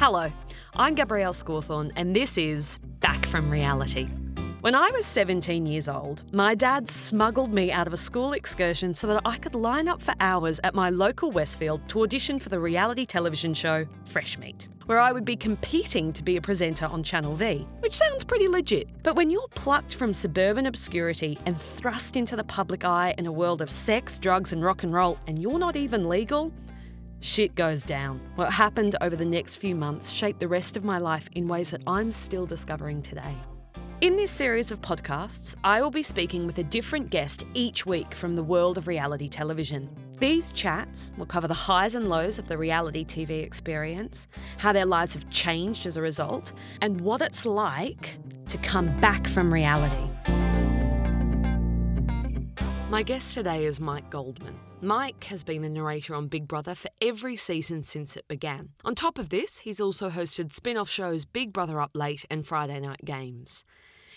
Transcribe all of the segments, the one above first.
Hello, I'm Gabrielle Scawthorn, and this is Back from Reality. When I was 17 years old, my dad smuggled me out of a school excursion so that I could line up for hours at my local Westfield to audition for the reality television show Fresh Meat, where I would be competing to be a presenter on Channel V, which sounds pretty legit. But when you're plucked from suburban obscurity and thrust into the public eye in a world of sex, drugs, and rock and roll, and you're not even legal, Shit goes down. What happened over the next few months shaped the rest of my life in ways that I'm still discovering today. In this series of podcasts, I will be speaking with a different guest each week from the world of reality television. These chats will cover the highs and lows of the reality TV experience, how their lives have changed as a result, and what it's like to come back from reality. My guest today is Mike Goldman. Mike has been the narrator on Big Brother for every season since it began. On top of this, he's also hosted spin off shows Big Brother Up Late and Friday Night Games.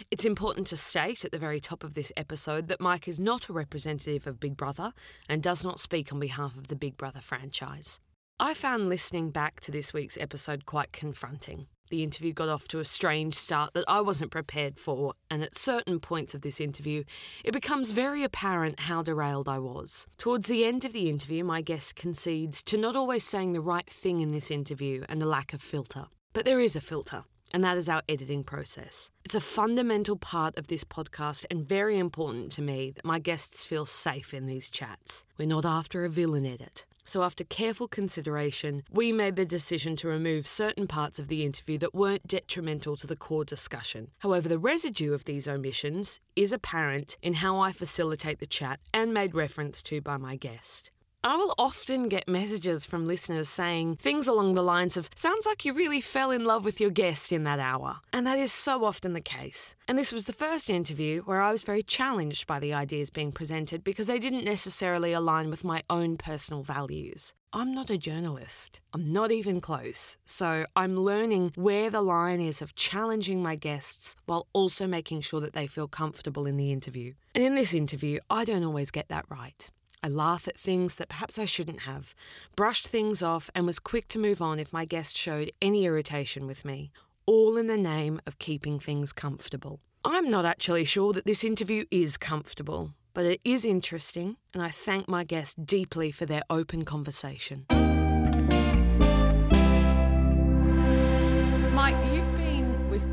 It's important to state at the very top of this episode that Mike is not a representative of Big Brother and does not speak on behalf of the Big Brother franchise. I found listening back to this week's episode quite confronting. The interview got off to a strange start that I wasn't prepared for, and at certain points of this interview, it becomes very apparent how derailed I was. Towards the end of the interview, my guest concedes to not always saying the right thing in this interview and the lack of filter. But there is a filter and that is our editing process. It's a fundamental part of this podcast and very important to me that my guests feel safe in these chats. We're not after a villain edit. So, after careful consideration, we made the decision to remove certain parts of the interview that weren't detrimental to the core discussion. However, the residue of these omissions is apparent in how I facilitate the chat and made reference to by my guest. I will often get messages from listeners saying things along the lines of, Sounds like you really fell in love with your guest in that hour. And that is so often the case. And this was the first interview where I was very challenged by the ideas being presented because they didn't necessarily align with my own personal values. I'm not a journalist. I'm not even close. So I'm learning where the line is of challenging my guests while also making sure that they feel comfortable in the interview. And in this interview, I don't always get that right. I laugh at things that perhaps I shouldn't have, brushed things off, and was quick to move on if my guest showed any irritation with me, all in the name of keeping things comfortable. I'm not actually sure that this interview is comfortable, but it is interesting, and I thank my guests deeply for their open conversation.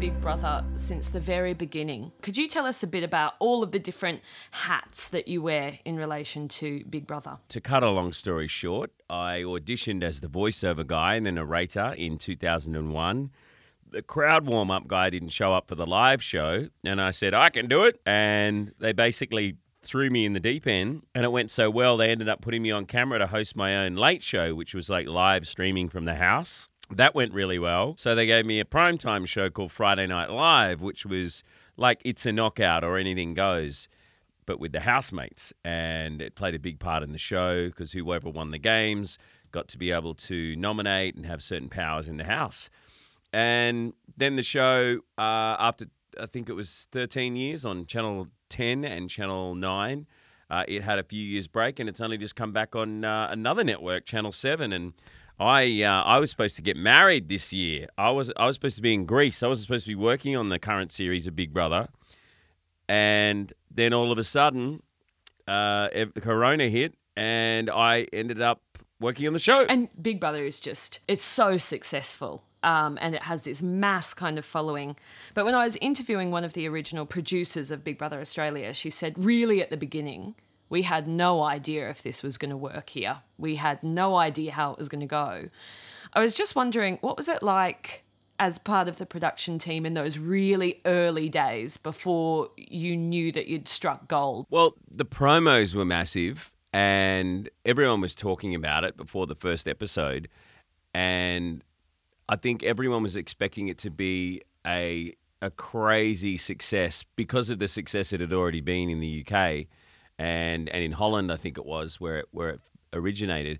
Big Brother since the very beginning. Could you tell us a bit about all of the different hats that you wear in relation to Big Brother? To cut a long story short, I auditioned as the voiceover guy and the narrator in 2001. The crowd warm up guy didn't show up for the live show, and I said, I can do it. And they basically threw me in the deep end, and it went so well, they ended up putting me on camera to host my own late show, which was like live streaming from the house. That went really well. So they gave me a primetime show called Friday Night Live, which was like It's a Knockout or Anything Goes, but with the housemates. And it played a big part in the show because whoever won the games got to be able to nominate and have certain powers in the house. And then the show, uh, after I think it was 13 years on Channel 10 and Channel 9, uh, it had a few years break and it's only just come back on uh, another network, Channel 7. And I uh, I was supposed to get married this year. I was I was supposed to be in Greece. I wasn't supposed to be working on the current series of Big Brother, and then all of a sudden, uh, Corona hit, and I ended up working on the show. And Big Brother is just it's so successful. Um, and it has this mass kind of following. But when I was interviewing one of the original producers of Big Brother Australia, she said, really at the beginning, we had no idea if this was going to work here. We had no idea how it was going to go. I was just wondering, what was it like as part of the production team in those really early days before you knew that you'd struck gold? Well, the promos were massive and everyone was talking about it before the first episode. And I think everyone was expecting it to be a a crazy success because of the success it had already been in the UK and and in Holland, I think it was where it, where it originated.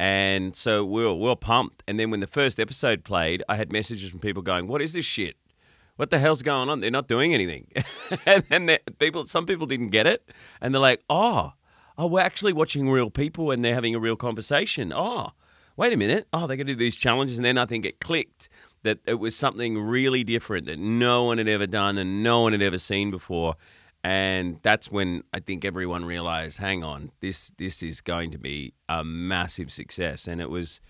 And so we were, we were pumped. And then when the first episode played, I had messages from people going, "What is this shit? What the hell's going on? They're not doing anything." and then people, some people didn't get it, and they're like, "Oh, oh, we're actually watching real people, and they're having a real conversation. Oh, wait a minute, oh, they're going to do these challenges. And then I think it clicked that it was something really different that no one had ever done and no one had ever seen before. And that's when I think everyone realized, hang on, this this is going to be a massive success. And it was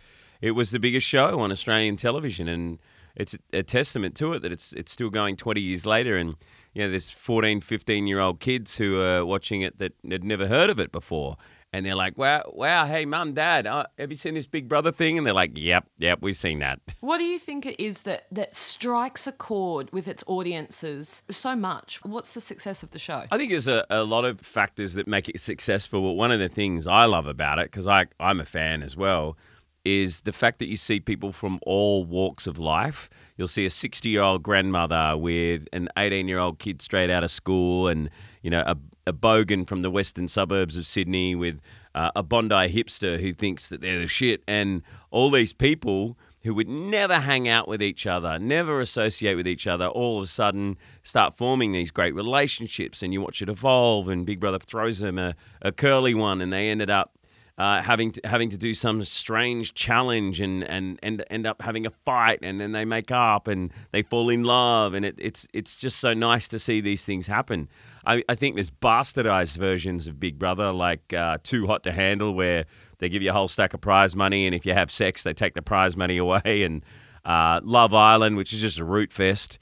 it was the biggest show on Australian television. And it's a testament to it that it's it's still going 20 years later. And you know there's 14 15 year old kids who are watching it that had never heard of it before and they're like, "Wow, wow, hey, mum, dad, uh, have you seen this Big Brother thing?" And they're like, "Yep, yep, we've seen that." What do you think it is that that strikes a chord with its audiences so much? What's the success of the show? I think there's a, a lot of factors that make it successful. But one of the things I love about it, because I I'm a fan as well, is the fact that you see people from all walks of life. You'll see a 60 year old grandmother with an 18 year old kid straight out of school, and you know a, a bogan from the western suburbs of Sydney with uh, a Bondi hipster who thinks that they're the shit, and all these people who would never hang out with each other, never associate with each other, all of a sudden start forming these great relationships, and you watch it evolve. And Big Brother throws them a, a curly one, and they ended up uh, having to, having to do some strange challenge and, and and end up having a fight and then they make up and they fall in love and it, it's it's just so nice to see these things happen. I, I think there's bastardized versions of Big Brother like uh, Too Hot to Handle where they give you a whole stack of prize money and if you have sex they take the prize money away and uh, Love Island which is just a root fest.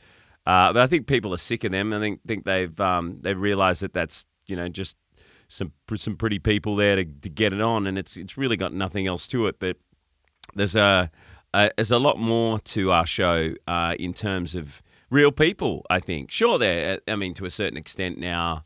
Uh, but I think people are sick of them. I think think they've um, they've realised that that's you know just some some pretty people there to, to get it on, and it's it's really got nothing else to it. But there's a, a there's a lot more to our show uh, in terms of real people. I think sure there. I mean, to a certain extent now,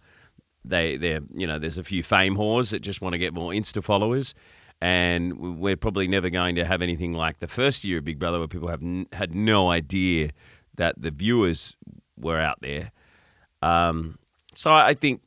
they they you know there's a few fame whores that just want to get more Insta followers. And we're probably never going to have anything like the first year of Big Brother, where people have n- had no idea that the viewers were out there. Um, so I think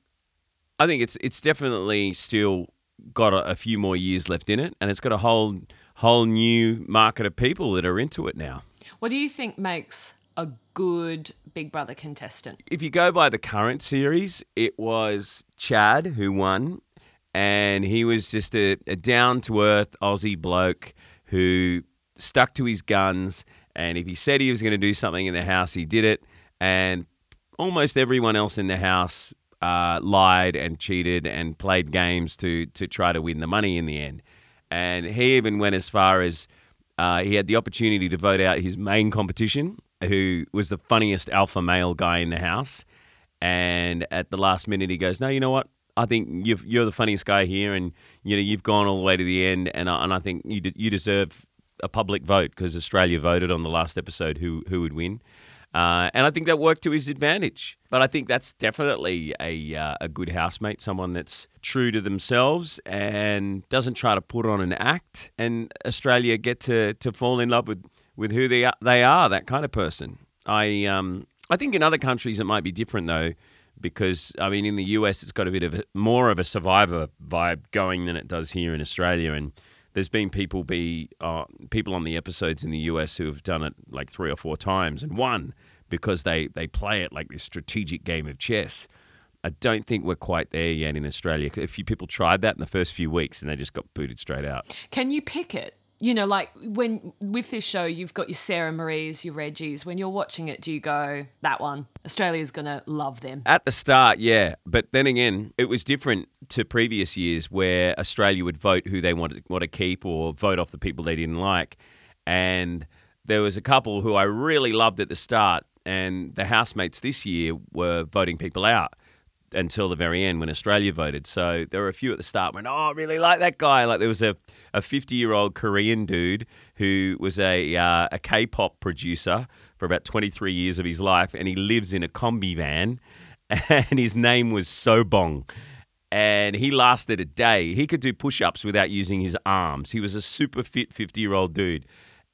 I think it's it's definitely still got a, a, few more years left in it, and it's got a whole whole new market of people that are into it now. What do you think makes a good Big Brother contestant? If you go by the current series, it was Chad who won, and he was just a, a down to earth Aussie bloke who stuck to his guns. And if he said he was going to do something in the house, he did it. And almost everyone else in the house uh, lied and cheated and played games to to try to win the money in the end. And he even went as far as uh, he had the opportunity to vote out his main competition, who was the funniest alpha male guy in the house. And at the last minute, he goes, "No, you know what? I think you are the funniest guy here, and you know you've gone all the way to the end, and I, and I think you de- you deserve a public vote because Australia voted on the last episode who who would win." Uh, and I think that worked to his advantage. But I think that's definitely a, uh, a good housemate, someone that's true to themselves and doesn't try to put on an act. And Australia get to, to fall in love with, with who they are, they are, that kind of person. I, um, I think in other countries it might be different though, because I mean in the US it's got a bit of a, more of a survivor vibe going than it does here in Australia. And there's been people be uh, people on the episodes in the US who have done it like three or four times and won because they they play it like this strategic game of chess. I don't think we're quite there yet in Australia. A few people tried that in the first few weeks and they just got booted straight out. Can you pick it? you know, like when with this show, you've got your Sara-Marie's, your Reggies. When you're watching it, do you go, that one? Australia's going to love them. At the start, yeah. But then again, it was different to previous years where Australia would vote who they wanted want to keep or vote off the people they didn't like. And there was a couple who I really loved at the start, and the housemates this year were voting people out until the very end when Australia voted. So there were a few at the start went, oh, I really like that guy. Like there was a, a 50 year old Korean dude who was a, uh, a K pop producer for about 23 years of his life, and he lives in a combi van, and his name was Sobong. And he lasted a day. He could do push ups without using his arms. He was a super fit 50 year old dude.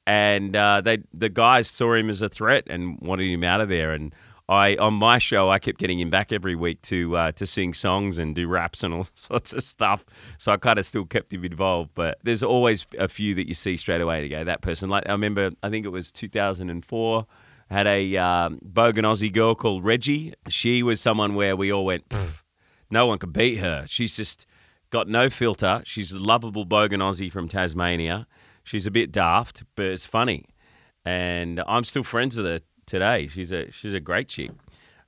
And uh, they, the guys saw him as a threat and wanted him out of there. And I on my show I kept getting him back every week to uh, to sing songs and do raps and all sorts of stuff. So I kind of still kept him involved. But there's always a few that you see straight away to go that person. Like I remember, I think it was 2004. Had a um, bogan Aussie girl called Reggie. She was someone where we all went, no one could beat her. She's just got no filter. She's a lovable bogan Aussie from Tasmania she's a bit daft, but it's funny, and I'm still friends with her today. She's a she's a great chick.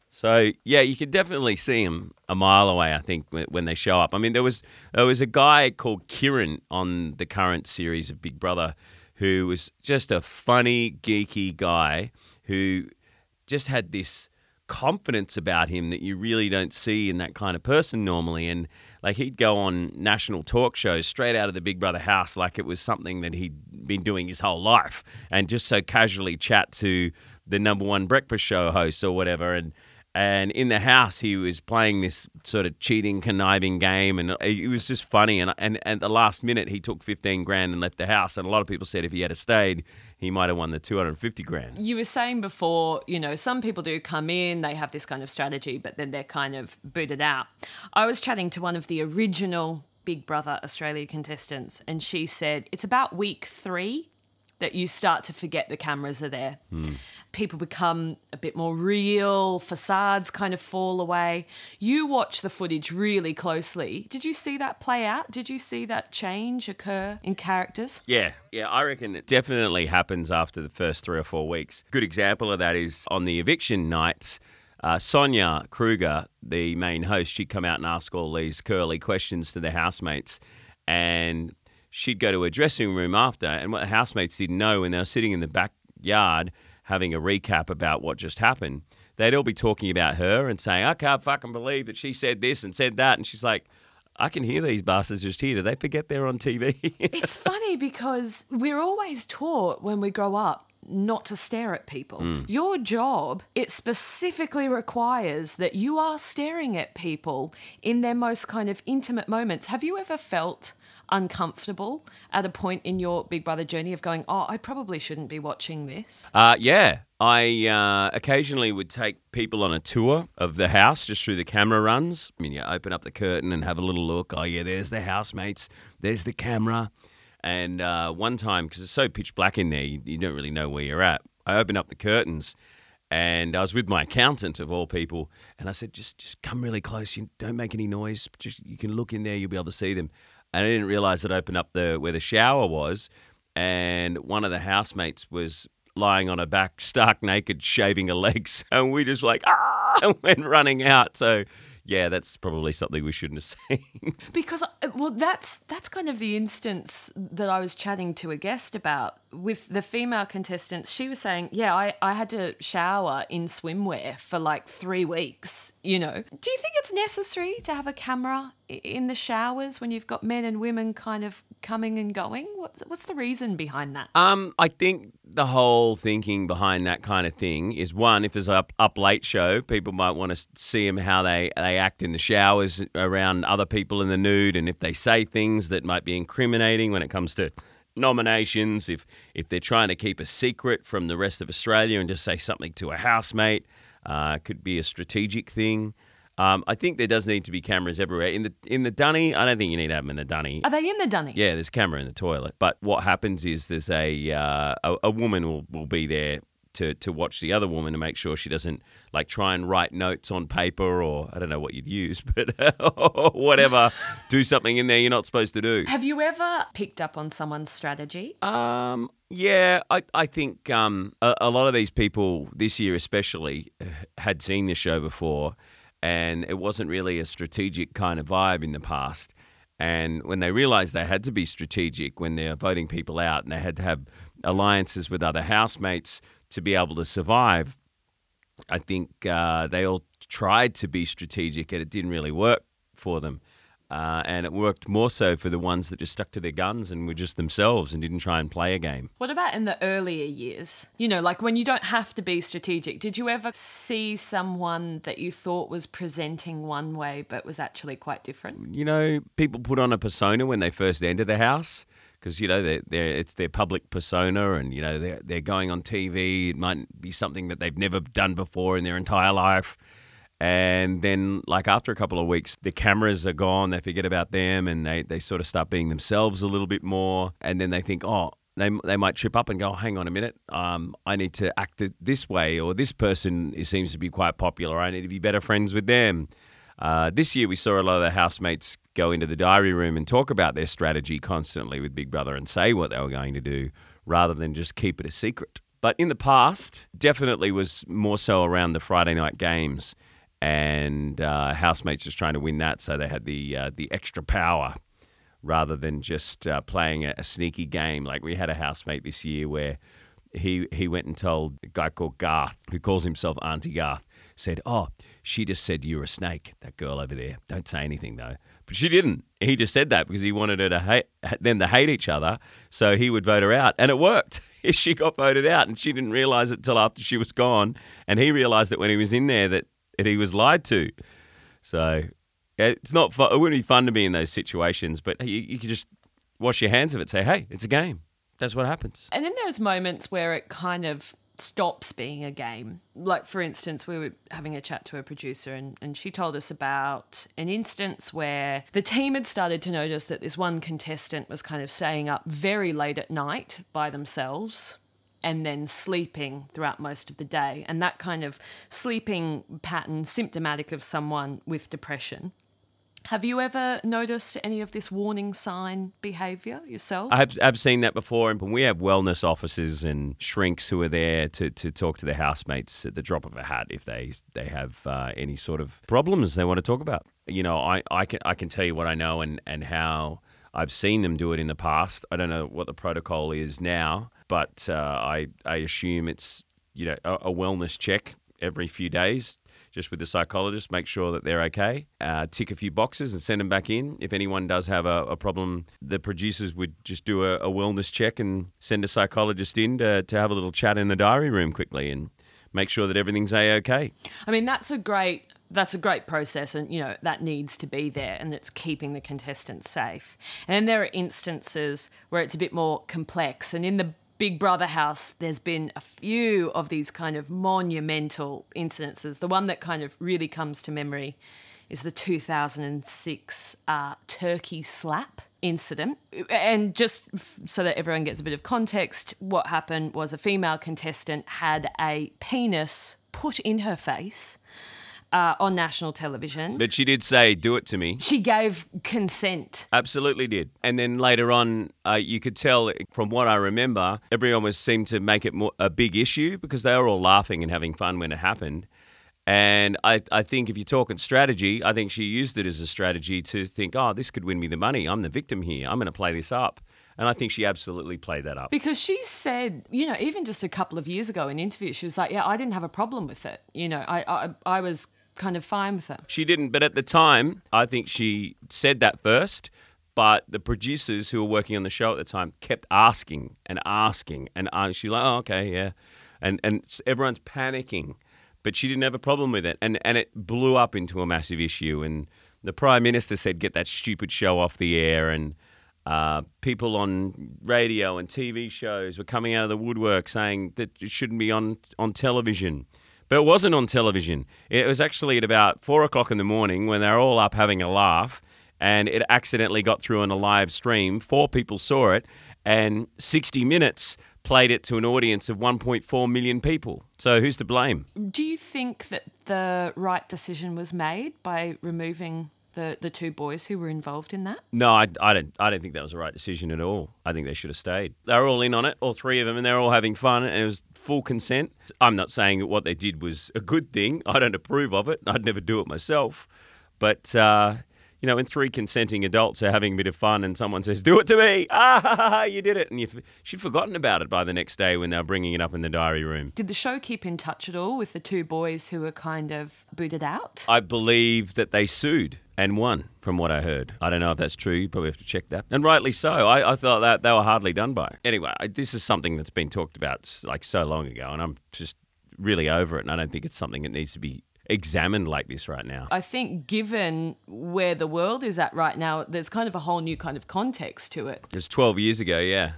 So yeah, you can definitely see them a mile away. I think when they show up. I mean, there was there was a guy called Kieran on the current series of Big Brother, who was just a funny, geeky guy who just had this confidence about him that you really don't see in that kind of person normally. And like he'd go on national talk shows straight out of the Big Brother house like it was something that he'd been doing his whole life, and just so casually chat to the number one breakfast show host or whatever. And and in the house he was playing this sort of cheating conniving game and it was just funny and and, at the last minute he took 15 grand and left the house and a lot of people said if he had stayed he might have won the 250 grand. You were saying before you know some people do come in they have this kind of strategy but then they're kind of booted out. I was chatting to one of the original big brother australia contestants and she said it's about week three that you start to forget the cameras are there. Mm. People become a bit more real, facades kind of fall away. You watch the footage really closely. Did you see that play out? Did you see that change occur in characters? Yeah, yeah, I reckon it definitely happens after the first three or four weeks. Good example of that is on the eviction nights. Uh, Sonia Kruger, the main host, she'd come out and ask all these curly questions to the housemates. And she'd go to her dressing room after, and what the housemates didn't know when they were sitting in the backyard having a recap about what just happened, they'd all be talking about her and saying, I can't fucking believe that she said this and said that. And she's like, I can hear these bastards just here. Do they forget they're on TV? it's funny because we're always taught when we grow up not to stare at people. Mm. Your job, it specifically requires that you are staring at people in their most kind of intimate moments. Have you ever felt uncomfortable at a point in your Big Brother journey of going, oh, I probably shouldn't be watching this? Uh, yeah. I uh, occasionally would take people on a tour of the house just through the camera runs. I mean, you open up the curtain and have a little look. Oh, yeah, there's the housemates, there's the camera. And uh, one time, because it's so pitch black in there, you, you don't really know where you're at. I opened up the curtains and I was with my accountant of all people, and I said, "Just, just come really close. You don't make any noise. Just you can look in there. You'll be able to see them." And I didn't realize it opened up the where the shower was, and one of the housemates was lying on her back, stark naked, shaving her legs, and we just like ah, and went running out. So yeah, that's probably something we shouldn't have seen. because uh, well, that's that's kind of the instance that I was chatting to a guest about with the female contestants. She was saying, "Yeah, I I had to shower in swimwear for like three weeks." You know, do you think it's necessary to have a camera in the showers when you've got men and women kind of coming and going? What's what's the reason behind that? Um, I think the whole thinking behind that kind of thing is one, if it's a up, up late show, people might want to see them how they, they act in the showers around other people in the nude, and if they say things that might be incriminating when it comes to nominations, if if they're trying to keep a secret from the rest of Australia and just say something to a housemate, uh, could be a strategic thing. Um, I think there does need to be cameras everywhere. In the in the dunny, I don't think you need to have them in the dunny. Are they in the dunny? Yeah, there's a camera in the toilet. But what happens is there's a uh, a, a, woman will, will be there to, to watch the other woman to make sure she doesn't like try and write notes on paper or I don't know what you'd use, but whatever. do something in there you're not supposed to do. Have you ever picked up on someone's strategy? Um, yeah, I I think um a, a lot of these people this year especially had seen the show before and it wasn't really a strategic kind of vibe in the past. And when they realized they had to be strategic when they're voting people out and they had to have alliances with other housemates to be able to survive, I think uh, they all tried to be strategic and it didn't really work for them. Uh, and it worked more so for the ones that just stuck to their guns and were just themselves and didn't try and play a game. What about in the earlier years? You know, like when you don't have to be strategic, did you ever see someone that you thought was presenting one way but was actually quite different? You know, people put on a persona when they first enter the house because you know they're, they're, it's their public persona and you know they're, they're going on TV. It might be something that they've never done before in their entire life and then, like after a couple of weeks, the cameras are gone. They forget about them, and they, they sort of start being themselves a little bit more. And then they think, oh, they, they might trip up and go, hang on a minute, um, I need to act this way, or this person seems to be quite popular. I need to be better friends with them. Uh, this year, we saw a lot of the housemates go into the diary room and talk about their strategy constantly with Big Brother and say what they were going to do rather than just keep it a secret. But in the past, definitely was more so around the Friday night games and uh, housemates just trying to win that, so they had the uh, the extra power rather than just uh, playing a, a, sneaky game. Like we had a housemate this year where he he went and told a guy called Garth, who calls himself Auntie Garth, said, "Oh, she just said you're a snake. That girl over there. Don't say anything though." But she didn't. He just said that because he wanted her to hate them to hate each other, so he would vote her out, and it worked. she got voted out, and she didn't realize it till after she was gone, and he realized it when he was in there that he was lied to. So it's not fun. It wouldn't be fun to be in those situations, but you, you could just wash your hands of it. Say, hey, it's a game. That's what happens. And then there's moments where it kind of stops being a game. Like, for instance, we were having a chat to a producer, and, and she told us about an instance where the team had started to notice that this one contestant was kind of staying up very late at night by themselves and then sleeping throughout most of the day. And that kind of sleeping pattern, symptomatic of someone with depression. Have you ever noticed any of this warning sign behaviour yourself? I've, I've seen that before, and we have wellness officers and shrinks who are there to, to talk to the housemates at the drop of a hat if they they have uh, any sort of problems they want to talk about. You know, I, I can I can tell you what I know and, and how I've seen them do it in the past. I don't know what the protocol is now, but uh, I I assume it's you know a, a, wellness check every few days, just with the psychologist, make sure that they're okay. Uh, tick a few boxes and send them back in. If anyone does have a, a problem, the producers would just do a, a, wellness check and send a psychologist in to, to have a little chat in the diary room quickly and make sure that everything's a okay. I mean, that's a great that's a great process and you know that needs to be there and it's keeping the contestants safe and then there are instances where it's a bit more complex and in the Big Brother house, there's been a few of these kind of monumental incidences. The one that kind of really comes to memory is the 2006 uh, turkey slap incident. And just so that everyone gets a bit of context, what happened was a female contestant had a penis put in her face uh, on national television. But she did say, "Do it to me." She gave consent. Absolutely did. And then later on, uh, you could tell from what I remember, everyone was seemed to make it more a big issue because they were all laughing and having fun when it happened. And I, I think if you're talking strategy, I think she used it as a strategy to think, oh, this could win me the money. I'm the victim here. I'm going to play this up. And I think she absolutely played that up. Because she said, you know, even just a couple of years ago in interviews, she was like, yeah, I didn't have a problem with it. You know, I, I, I was kind of fine with it. She didn't, but at the time, I think she said that first. But the producers who were working on the show at the time kept asking and asking and asking. She's like, oh, okay, yeah. And, and everyone's panicking. But she didn't have a problem with it. And, and it blew up into a massive issue. And the Prime Minister said, get that stupid show off the air. And uh, people on radio and TV shows were coming out of the woodwork saying that it shouldn't be on, on television. But it wasn't on television. It was actually at about four o'clock in the morning when they're all up having a laugh, and it accidentally got through on a live stream. Four people saw it, and 60 Minutes played it to an audience of 1.4 million people. So who's to blame? Do you think that the right decision was made by removing the, the two boys who were involved in that? No, I, I don't. I don't think that was the right decision at all. I think they should have stayed. They were all in on it, all three of them, and they're all having fun, and it was full consent. I'm not saying that what they did was a good thing. I don't approve of it. I'd never do it myself, but. Uh, you know, when three consenting adults are having a bit of fun and someone says, "Do it to me," ah, you did it, and you she'd forgotten about it by the next day when they were bringing it up in the diary room. Did the show keep in touch at all with the two boys who were kind of booted out? I believe that they sued and won, from what I heard. I don't know if that's true. You probably have to check that. And rightly so. I, I thought that they were hardly done by. Anyway, I, this is something that's been talked about like so long ago, and I'm just really over it. And I don't think it's something that needs to be examined like this right now. I think, given where the world is at right now, there's kind of a whole new kind of context to it. It's 12 years ago, yeah.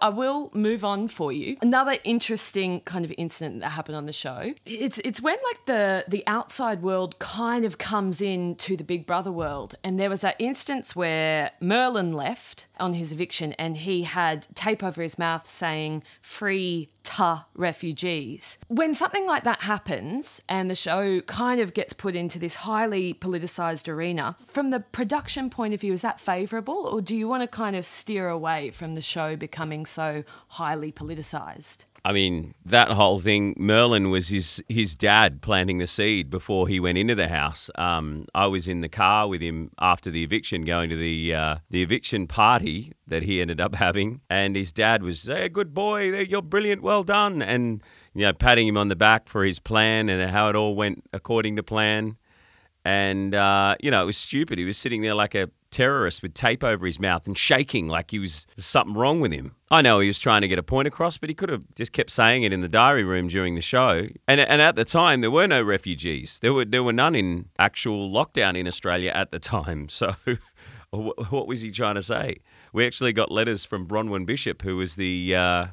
I will move on for you. Another interesting kind of incident that happened on the show. It's it's when like the the outside world kind of comes in to the Big Brother world, and there was that instance where Merlin left on his eviction, and he had tape over his mouth saying "Free ta refugees." When something like that happens, and the show kind of gets put into this highly politicized arena, from the production point of view, is that favourable, or do you want to kind of steer away from the show becoming so highly politicized? I mean, that whole thing, Merlin was his, his dad planting the seed before he went into the house. Um, I was in the car with him after the eviction, going to the uh, the eviction party that he ended up having, and his dad was, "Hey, good boy, you're brilliant, well done," and you know, patting him on the back for his plan and how it all went according to plan. And uh, you know, it was stupid. He was sitting there like a terrorist with tape over his mouth and shaking like he was something wrong with him. I know he was trying to get a point across, but he could have just kept saying it in the diary room during the show. And and at the time there were no refugees. There were there were none in actual lockdown in Australia at the time. So what was he trying to say? We actually got letters from Bronwyn Bishop, who was the uh,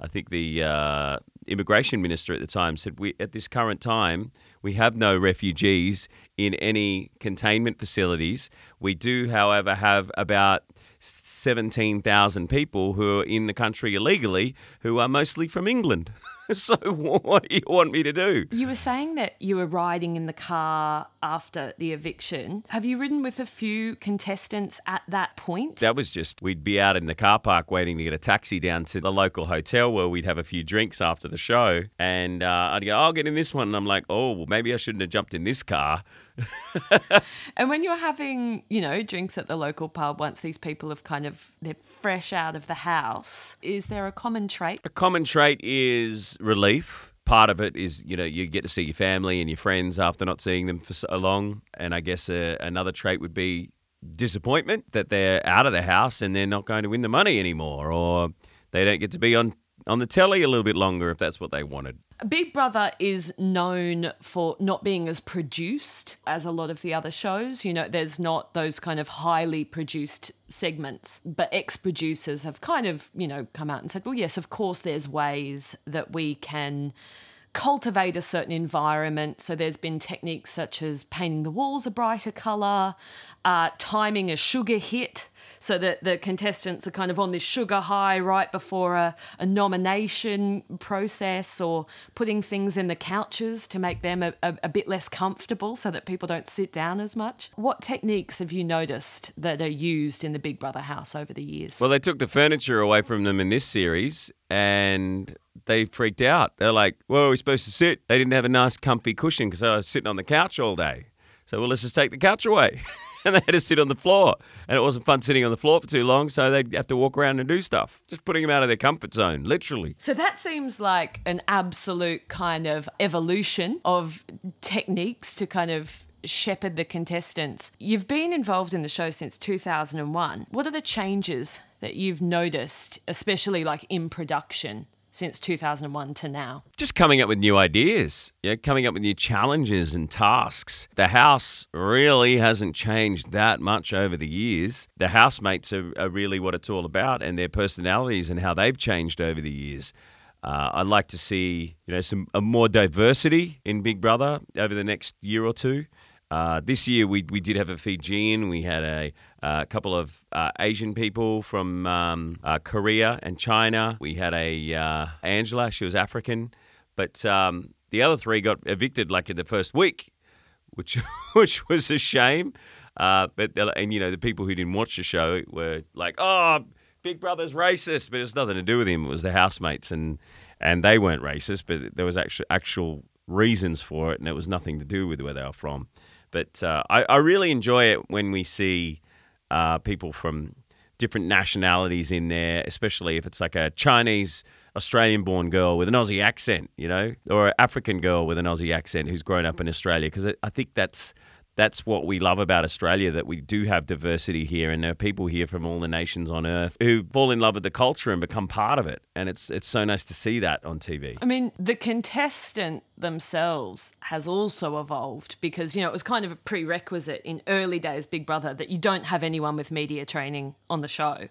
I think the uh, immigration minister at the time said we at this current time we have no refugees in any containment facilities. We do, however, have about 17,000 people who are in the country illegally who are mostly from England. so what do you want me to do? You were saying that you were riding in the car after the eviction. Have you ridden with a few contestants at that point? That was just we'd be out in the car park waiting to get a taxi down to the local hotel where we'd have a few drinks after the show, and uh, I'd go, "I'll get in this one," and I'm like, "Oh, well, maybe I shouldn't have jumped in this car." and when you're having, you know, drinks at the local pub, once these people have kind of they're fresh out of the house, is there a common trait? A common trait is relief. Part of it is, you know, you get to see your family and your friends after not seeing them for so long. And I guess uh, another trait would be disappointment that they're out of the house and they're not going to win the money anymore, or they don't get to be on on the telly a little bit longer if that's what they wanted. Big Brother is known for not being as produced as a lot of the other shows. You know, there's not those kind of highly produced segments, but ex producers have kind of, you know, come out and said, well, yes, of course, there's ways that we can cultivate a certain environment. So there's been techniques such as painting the walls a brighter colour, uh, timing a sugar hit so that the contestants are kind of on this sugar high right before a, a nomination process or putting things in the couches to make them a, a, a bit less comfortable so that people don't sit down as much. What techniques have you noticed that are used in the Big Brother house over the years? Well, they took the furniture away from them in this series and they freaked out. They're like, where are we supposed to sit? They didn't have a nice, comfy cushion because I was sitting on the couch all day. So, well, let's just take the couch away. and they had to sit on the floor. And it wasn't fun sitting on the floor for too long, so they'd have to walk around and do stuff. Just putting them out of their comfort zone, literally. So that seems like an absolute kind of evolution of techniques to kind of shepherd the contestants. You've been involved in the show since 2001. What are the changes that you've noticed, especially like in production? Since 2001 to now? Just coming up with new ideas, yeah, coming up with new challenges and tasks. The house really hasn't changed that much over the years. The housemates are, are really what it's all about, and their personalities and how they've changed over the years. Uh, I'd like to see, you know, some more diversity in Big Brother over the next year or two. Uh, this year we, we did have a Fijian. We had a, a couple of uh, Asian people from um, uh, Korea and China. We had a uh, Angela. She was African, but um, the other three got evicted like in the first week, which which was a shame. Uh, but and you know the people who didn't watch the show were like, oh, Big Brother's racist, but it's nothing to do with him. It was the housemates and and they weren't racist, but there was actual actual reasons for it, and it was nothing to do with where they were from. But uh, I, I, really enjoy it when we see uh, people from different nationalities in there, especially if it's like a Chinese Australian born girl with an Aussie accent, you know, or an African girl with an Aussie accent who's grown up in Australia. Because I think that's that's what we love about Australia that we do have diversity here and there are people here from all the nations on earth who fall in love with the culture and become part of it and it's it's so nice to see that on TV. I mean the contestant themselves has also evolved because you know it was kind of a prerequisite in early days Big Brother that you don't have anyone with media training on the show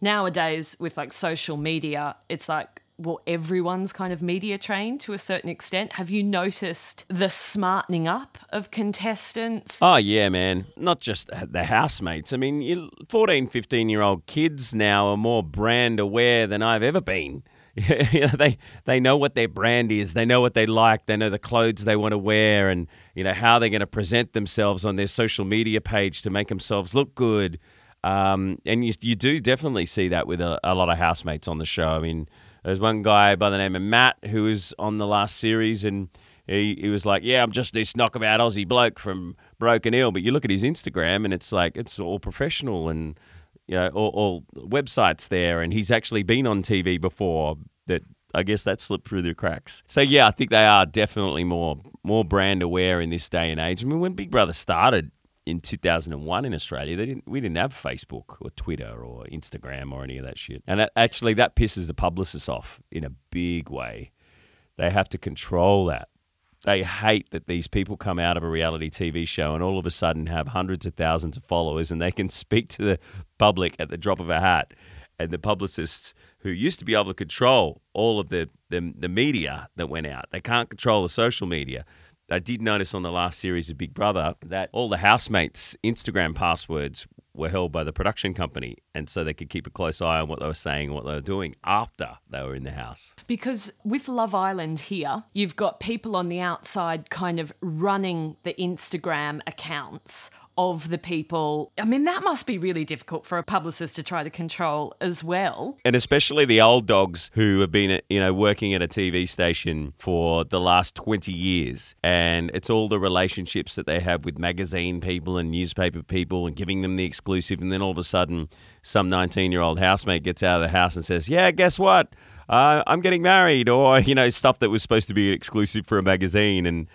nowadays with like social media, it's like well, everyone's kind of media trained to a certain extent. Have you noticed the smartening up of contestants? Oh, yeah, man. Not just the housemates. I mean, 14, 15 year old kids now are more brand aware than I've ever been. you know, they they know what their brand is. They know what they like. They know the clothes they want to wear, and you know how they're going to present themselves on their social media page to make themselves look good. Um, and you you do definitely see that with a, a, lot of housemates on the show. I mean, there's one guy by the name of Matt who was on the last series, and he, he was like, "Yeah, I'm just this knockabout Aussie bloke from Broken Hill." But you look at his Instagram, and it's like it's all professional and you know, all, all websites there, and he's actually been on TV before. That I guess that slipped through the cracks. So yeah, I think they are definitely more more brand aware in this day and age. I mean, when Big Brother started in 2001 in Australia, they didn't we didn't have Facebook or Twitter or Instagram or any of that shit. And that, actually, that pisses the publicists off in a big way. They have to control that they hate that these people come out of a reality TV show and all of a sudden have hundreds of thousands of followers and they can speak to the public at the drop of a hat. And the publicists who used to be able to control all of the, the, the media that went out, they can't control the social media. I did notice on the last series of Big Brother that all the housemates' Instagram passwords were held by the production company, and so they could keep a close eye on what they were saying and what they were doing after they were in the house. Because with Love Island here, you've got people on the outside kind of running the Instagram accounts of the people. I mean, that must be really difficult for a publicist to try to control as well. And especially the old dogs who have been, you know, working at a TV station for the last 20 years. And it's all the relationships that they have with magazine people and newspaper people and giving them the exclusive. And then all of a sudden, some 19 year old housemate gets out of the house and says, Yeah, guess what? Uh, I'm getting married, or, you know, stuff that was supposed to be exclusive for a magazine. And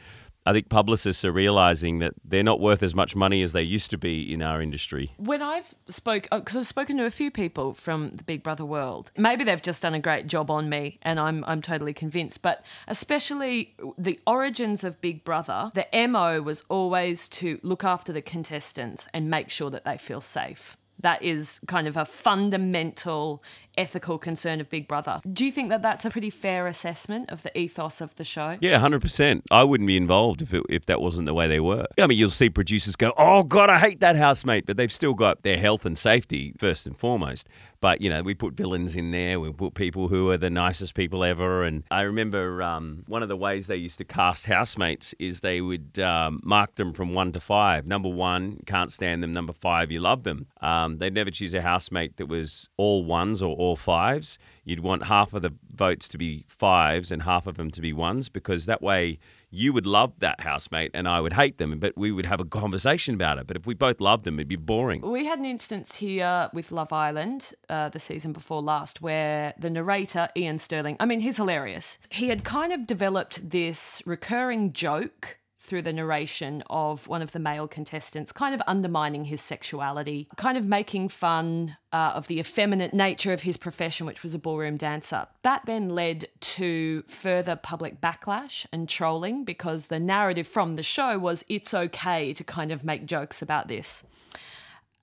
I think publicists are realizing that they're not worth as much money as they used to be in our industry. When I've spoke, because uh, I've spoken to a few people from the Big Brother world, maybe they've just done a great job on me, and I'm I'm totally convinced. But especially the origins of Big Brother, the mo was always to look after the contestants and make sure that they feel safe. That is kind of a fundamental ethical concern of Big Brother. Do you think that that's a pretty fair assessment of the ethos of the show? Yeah, 100%. I wouldn't be involved if, it, if that wasn't the way they were. I mean, you'll see producers go, oh, God, I hate that housemate, but they've still got their health and safety first and foremost. But, you know, we put villains in there, we put people who are the nicest people ever. And I remember um, one of the ways they used to cast housemates is they would um, mark them from one to five. Number one, can't stand them. Number five, you love them. Um, they'd never choose a housemate that was all ones or all fives. You'd want half of the votes to be fives and half of them to be ones because that way you would love that housemate and I would hate them, but we would have a conversation about it. But if we both loved them, it'd be boring. We had an instance here with Love Island, uh, the season before last, where the narrator, Iain Stirling, I mean, he's hilarious. He had kind of developed this recurring joke through the narration of one of the male contestants, kind of undermining his sexuality, kind of making fun uh, of the effeminate nature of his profession, which was a ballroom dancer. That then led to further public backlash and trolling because the narrative from the show was it's okay to kind of make jokes about this.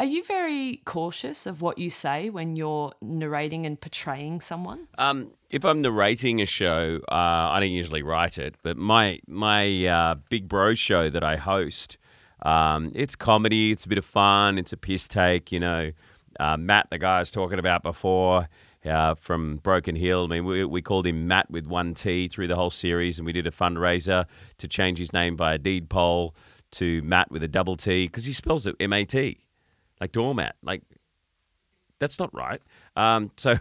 Are you very cautious of what you say when you're narrating and portraying someone? Um, if I'm narrating a show, uh, I don't usually write it, but my my uh, Big Bro show that I host, um, it's comedy, it's a bit of fun, it's a piss take. You know, uh, Matt, the guy I was talking about before. Uh, from Broken Hill. I mean, we, we called him Matt with one T through the whole series, and we did a fundraiser to change his name by a deed poll to Matt with a double T because he spells it M A T like doormat. Like that's not right. Um, so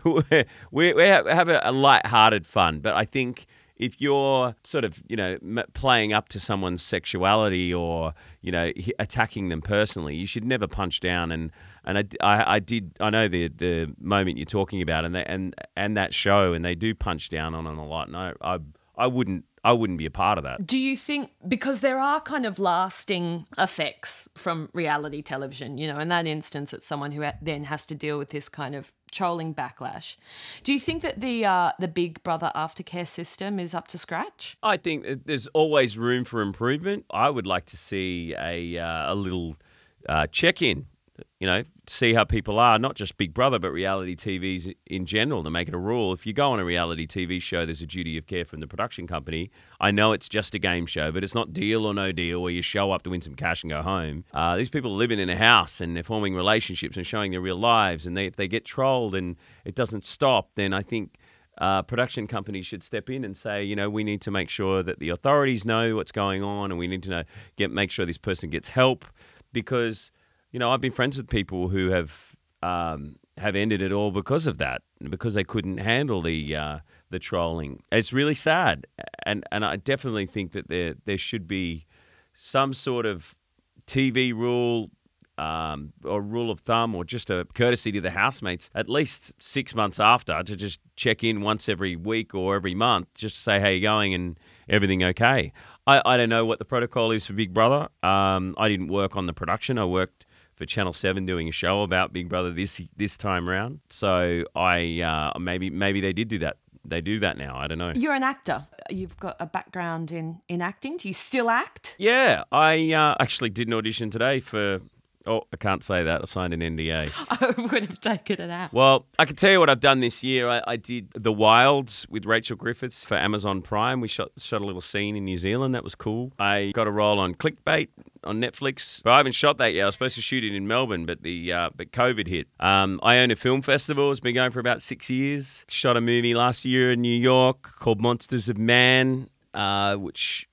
we, we have a, light-hearted fun, but I think if you're sort of you know playing up to someone's sexuality or you know attacking them personally, you should never punch down. And and I, I, I did I know the the moment you're talking about and they, and and that show and they do punch down on it a lot. And I I, I wouldn't I wouldn't be a part of that. Do you think because there are kind of lasting effects from reality television, you know, in that instance, it's someone who then has to deal with this kind of trolling backlash. Do you think that the uh, the Big Brother aftercare system is up to scratch? I think there's always room for improvement. I would like to see a uh, a little uh, check in you know, see how people are, not just Big Brother, but reality TVs in general, to make it a rule. If you go on a reality TV show, there's a duty of care from the production company. I know it's just a game show, but it's not deal or no deal where you show up to win some cash and go home. Uh, these people are living in a house and they're forming relationships and showing their real lives. And they, if they get trolled and it doesn't stop, then I think uh, production companies should step in and say, you know, we need to make sure that the authorities know what's going on, and we need to know, get make sure this person gets help, because you know I've been friends with people who have um, have ended it all because of that, because they couldn't handle the uh, the trolling. It's really sad, and and I definitely think that there there should be some sort of TV rule um, or rule of thumb or just a courtesy to the housemates at least six months after to just check in once every week or every month just to say how you're going and everything okay. I, I don't know what the protocol is for Big Brother. Um, I didn't work on the production. I worked for Channel Seven doing a show about Big Brother this this time round. So I uh, maybe maybe they did do that. They do that now. I don't know. You're an actor. You've got a background in in acting. Do you still act? Yeah, I uh, actually did an audition today for Oh, I can't say that. I signed an NDA. I would have taken it out. Well, I can tell you what I've done this year. I, I, did The Wilds with Rachel Griffiths for Amazon Prime. We shot shot a little scene in New Zealand. That was cool. I got a role on Clickbait on Netflix. But I haven't shot that yet. I was supposed to shoot it in Melbourne, but the uh, but COVID hit. Um, I own a film festival. It's been going for about six years. Shot a movie last year in New York called Monsters of Man, uh, which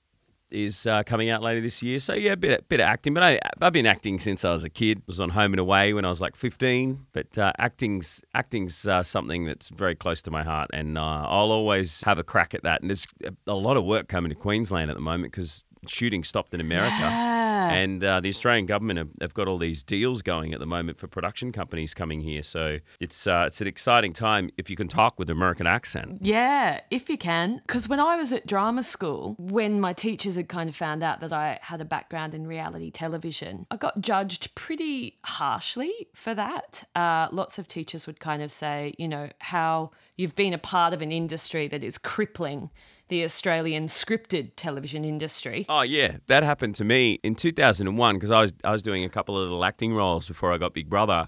is uh, coming out later this year. So yeah, a bit, bit of acting. But I, I've been acting since I was a kid. I was on Home and Away when I was like 15. But uh, acting's acting's uh, something that's very close to my heart, and uh, I'll always have a crack at that. And there's a lot of work coming to Queensland at the moment because shooting stopped in America. Yeah. And uh, the Australian government have, have, got all these deals going at the moment for production companies coming here. So it's uh, it's an exciting time if you can talk with an American accent. Yeah, if you can. Because when I was at drama school, when my teachers had kind of found out that I had a background in reality television, I got judged pretty harshly for that. Uh, lots of teachers would kind of say, you know, how you've been a part of an industry that is crippling the Australian scripted television industry. Oh yeah, that happened to me in 2001 because I was I was doing a couple of little acting roles before I got Big Brother.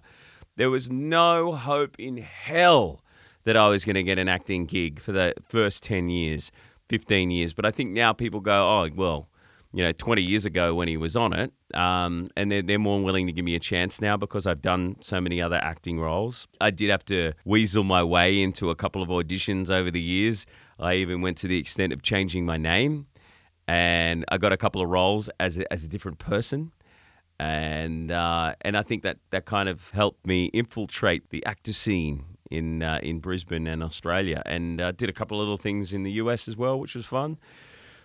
There was no hope in hell that I was going to get an acting gig for the first 10 years, 15 years. But I think now people go, oh, well, you know, 20 years ago when he was on it. Um, and they're, they're more willing to give me a chance now because I've done so many other acting roles. I did have to weasel my way into a couple of auditions over the years. I even went to the extent of changing my name, and I got a couple of roles as a, as a different person, and uh, and I think that that kind of helped me infiltrate the actor scene in uh, in Brisbane and Australia, and uh, did a couple of little things in the US as well, which was fun.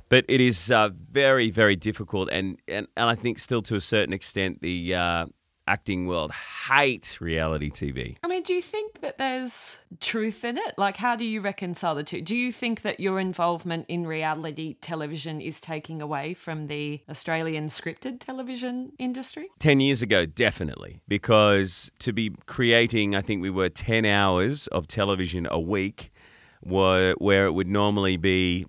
But it is uh, very very difficult, and, and and I think still to a certain extent the uh, acting world hate reality TV. I mean, do you think that there's truth in it? Like, how do you reconcile the two? Do you think that your involvement in reality television is taking away from the Australian scripted television industry? 10 years ago, definitely. Because to be creating, I think we were 10 hours of television a week, where, where it would normally be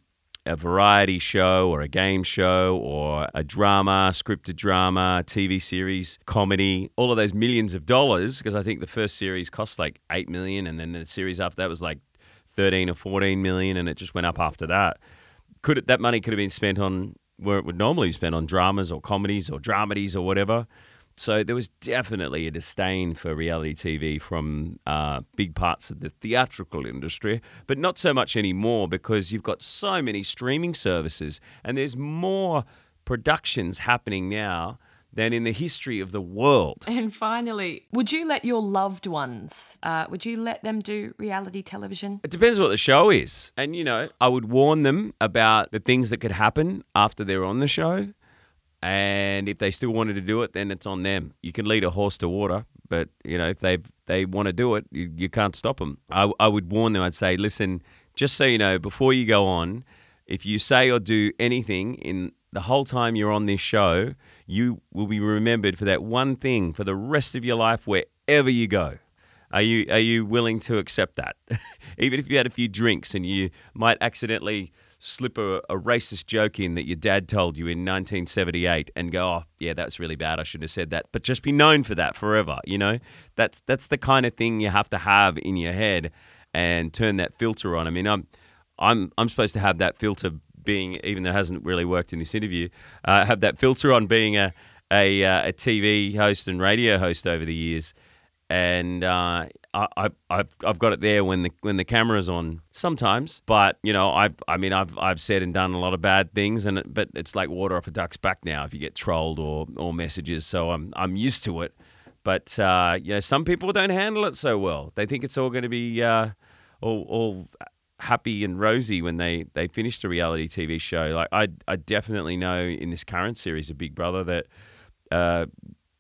a variety show or a game show or a drama, scripted drama, TV series, comedy, all of those millions of dollars, because I think the first series cost like 8 million and then the series after that was like 13 or 14 million and it just went up after that. Could it, that money could have been spent on where it would normally be spent on dramas or comedies or dramedies or whatever. So there was definitely a disdain for reality TV from uh, big parts of the theatrical industry, but not so much anymore because you've got so many streaming services and there's more productions happening now than in the history of the world. And finally, would you let your loved ones, uh, would you let them do reality television? It depends what the show is. And, you know, I would warn them about the things that could happen after they're on the show. And if they still wanted to do it, then it's on them. You can lead a horse to water, but you know if they they want to do it, you, you can't stop them. I, I would warn them. I'd say, listen, just so you know, before you go on, if you say or do anything in the whole time you're on this show, you will be remembered for that one thing for the rest of your life, wherever you go. Are you are you willing to accept that? Even if you had a few drinks and you might accidentally slip a, a racist joke in that your dad told you in 1978 and go, oh, yeah, that's really bad. I shouldn't have said that. But just be known for that forever, you know? That's, that's the kind of thing you have to have in your head and turn that filter on. I mean, I'm, I'm, I'm supposed to have that filter being, even though it hasn't really worked in this interview, uh, have that filter on being a, a, uh, a TV host and radio host over the years. And uh, I, I've I've got it there when the when the camera's on sometimes, but you know I I mean I've I've said and done a lot of bad things, and it, but it's like water off a duck's back now if you get trolled or or messages. So I'm I'm used to it, but uh, you know some people don't handle it so well. They think it's all going to be uh, all all happy and rosy when they they finish the reality TV show. Like I I definitely know in this current series of Big Brother that. Uh,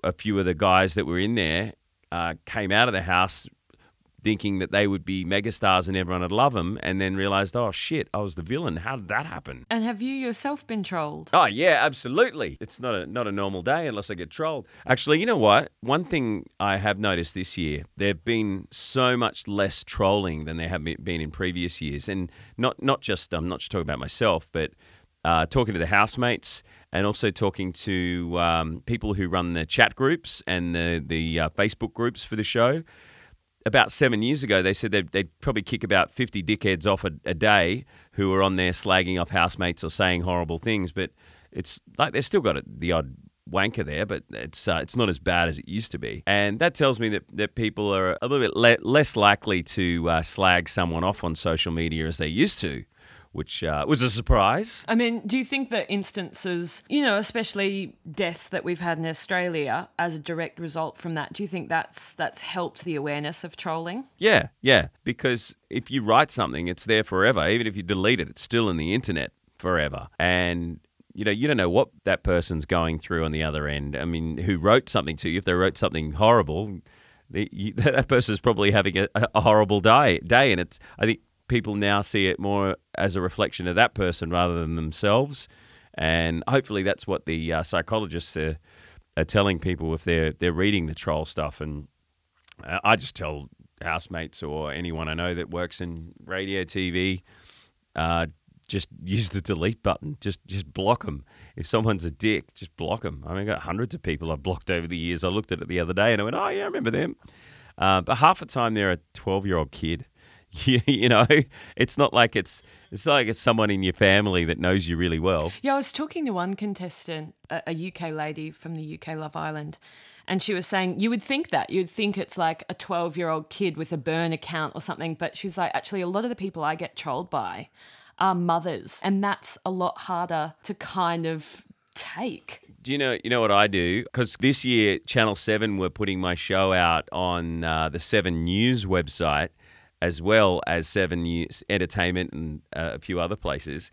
a few of the guys that were in there uh, came out of the house thinking that they would be megastars and everyone would love them, and then realized, oh shit, I was the villain. How did that happen? And have you yourself been trolled? Oh yeah, absolutely. It's not a not a normal day unless I get trolled. Actually, you know what? One thing I have noticed this year, there've been so much less trolling than there have been in previous years, and not not just I'm not just talking about myself, but uh, talking to the housemates and also talking to um, people who run the chat groups and the the uh, Facebook groups for the show about seven years ago, they said they'd, they'd probably kick about 50 dickheads off a, a, day who were on there slagging off housemates or saying horrible things. But it's like they've still got the odd wanker there, but it's uh, it's not as bad as it used to be. And that tells me that, that people are a little bit le- less likely to uh, slag someone off on social media as they used to which uh, was a surprise. I mean, do you think that instances, you know, especially deaths that we've had in Australia as a direct result from that, do you think that's that's helped the awareness of trolling? Yeah, yeah, because if you write something, it's there forever. Even if you delete it, it's still in the internet forever. And you know, you don't know what that person's going through on the other end. I mean, who wrote something to you? If they wrote something horrible, the, you, that person's probably having a, a horrible day. Day, and it's. I think people now see it more as a reflection of that person rather than themselves. And hopefully, that's what the uh, psychologists are, are, telling people if they're they're reading the troll stuff. And uh, I just tell housemates or anyone I know that works in radio, TV, uh, just use the delete button. Just just block them. If someone's a dick, just block them. I mean, I've got hundreds of people I've blocked over the years. I looked at it the other day and I went, oh yeah, I remember them. Uh, but half the time they're a twelve year old kid you, you know, it's not like it's it's like it's someone in your family that knows you really well. Yeah, I was talking to one contestant, a, a UK lady from the UK Love Island, and she was saying you would think that you'd think it's like a 12 year old kid with a burn account or something, but she's like, actually, a lot of the people I get trolled by are mothers, and that's a lot harder to kind of take. Do you know? You know what I do? Because this year, Channel Seven were putting my show out on uh, the Seven News website, as well as Seven News Entertainment and uh, a few other places.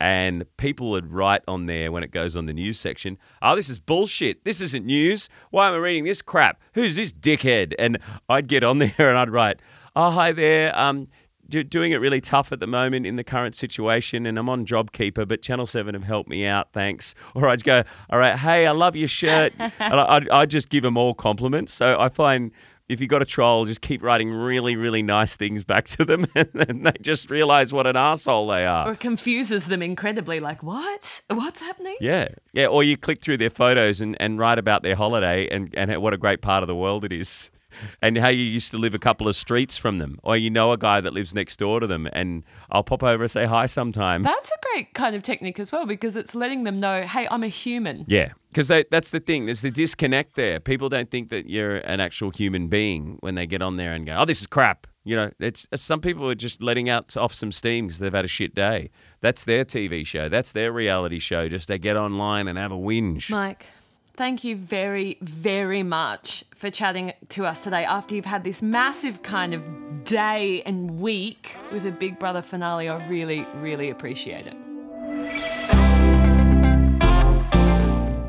And people would write on there when it goes on the news section, oh, this is bullshit. This isn't news. Why am I reading this crap? Who's this dickhead? And I'd get on there and I'd write, oh, hi there. Um, doing it really tough at the moment in the current situation, and I'm on JobKeeper, but Channel 7 have helped me out, thanks. Or I'd go, all right, hey, I love your shirt. and I'd, I'd just give them all compliments. So I find if you've got a troll, just keep writing really, really nice things back to them, and then they just realize what an asshole they are. Or confuses them incredibly, like, what? What's happening? Yeah. Yeah. Or you click through their photos and, and write about their holiday and, and what a great part of the world it is and how you used to live a couple of streets from them, or you know a guy that lives next door to them, and I'll pop over and say hi sometime. That's a great kind of technique as well because it's letting them know, hey, I'm a human. Yeah, because that's the thing. There's the disconnect there. People don't think that you're an actual human being when they get on there and go, "Oh, this is crap." You know, it's, it's some people are just letting out off some steam because they've had a shit day. That's their TV show. That's their reality show. Just they get online and have a whinge. Mike, thank you very, very much for chatting to us today after you've had this massive kind of day and week with a Big Brother finale. I really, really appreciate it.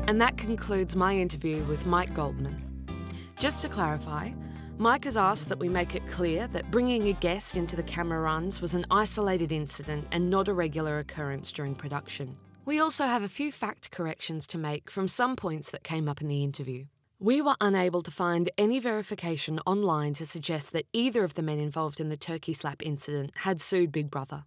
And that concludes my interview with Mike Goldman. Just to clarify, Mike has asked that we make it clear that bringing a guest into the camera runs was an isolated incident and not a regular occurrence during production. We also have a few fact corrections to make from some points that came up in the interview. We were unable to find any verification online to suggest that either of the men involved in the turkey slap incident had sued Big Brother.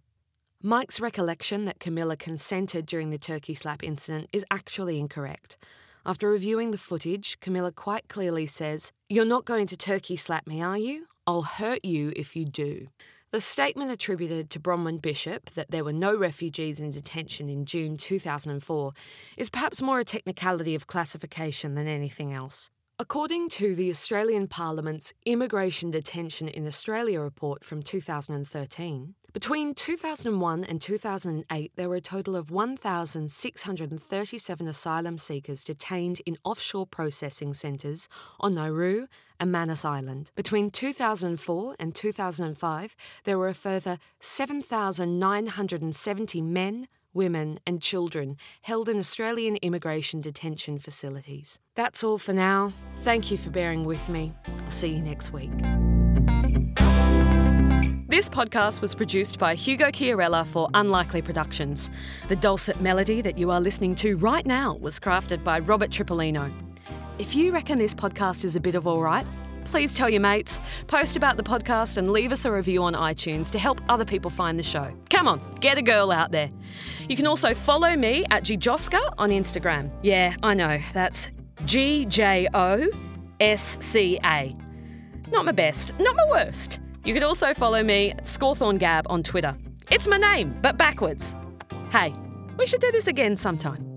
Mike's recollection that Camilla consented during the turkey slap incident is actually incorrect. After reviewing the footage, Camilla quite clearly says, You're not going to turkey slap me, are you? I'll hurt you if you do. The statement attributed to Bronwyn Bishop that there were no refugees in detention in June 2004 is perhaps more a technicality of classification than anything else. According to the Australian Parliament's Immigration Detention in Australia report from 2013, between 2001 and 2008, there were a total of 1,637 asylum seekers detained in offshore processing centres on Nauru and Manus Island. Between 2004 and 2005, there were a further 7,970 men, women, and children held in Australian immigration detention facilities. That's all for now. Thank you for bearing with me. I'll see you next week. This podcast was produced by Hugo Chiarella for Unlikely Productions. The dulcet melody that you are listening to right now was crafted by Robert Tripolino. If you reckon this podcast is a bit of all right, please tell your mates, post about the podcast, and leave us a review on iTunes to help other people find the show. Come on, get a girl out there. You can also follow me at Gjosca on Instagram. Yeah, I know, that's G J O S C A. Not my best, not my worst. You can also follow me at Scawthorn Gab on Twitter. It's my name, but backwards. Hey, we should do this again sometime.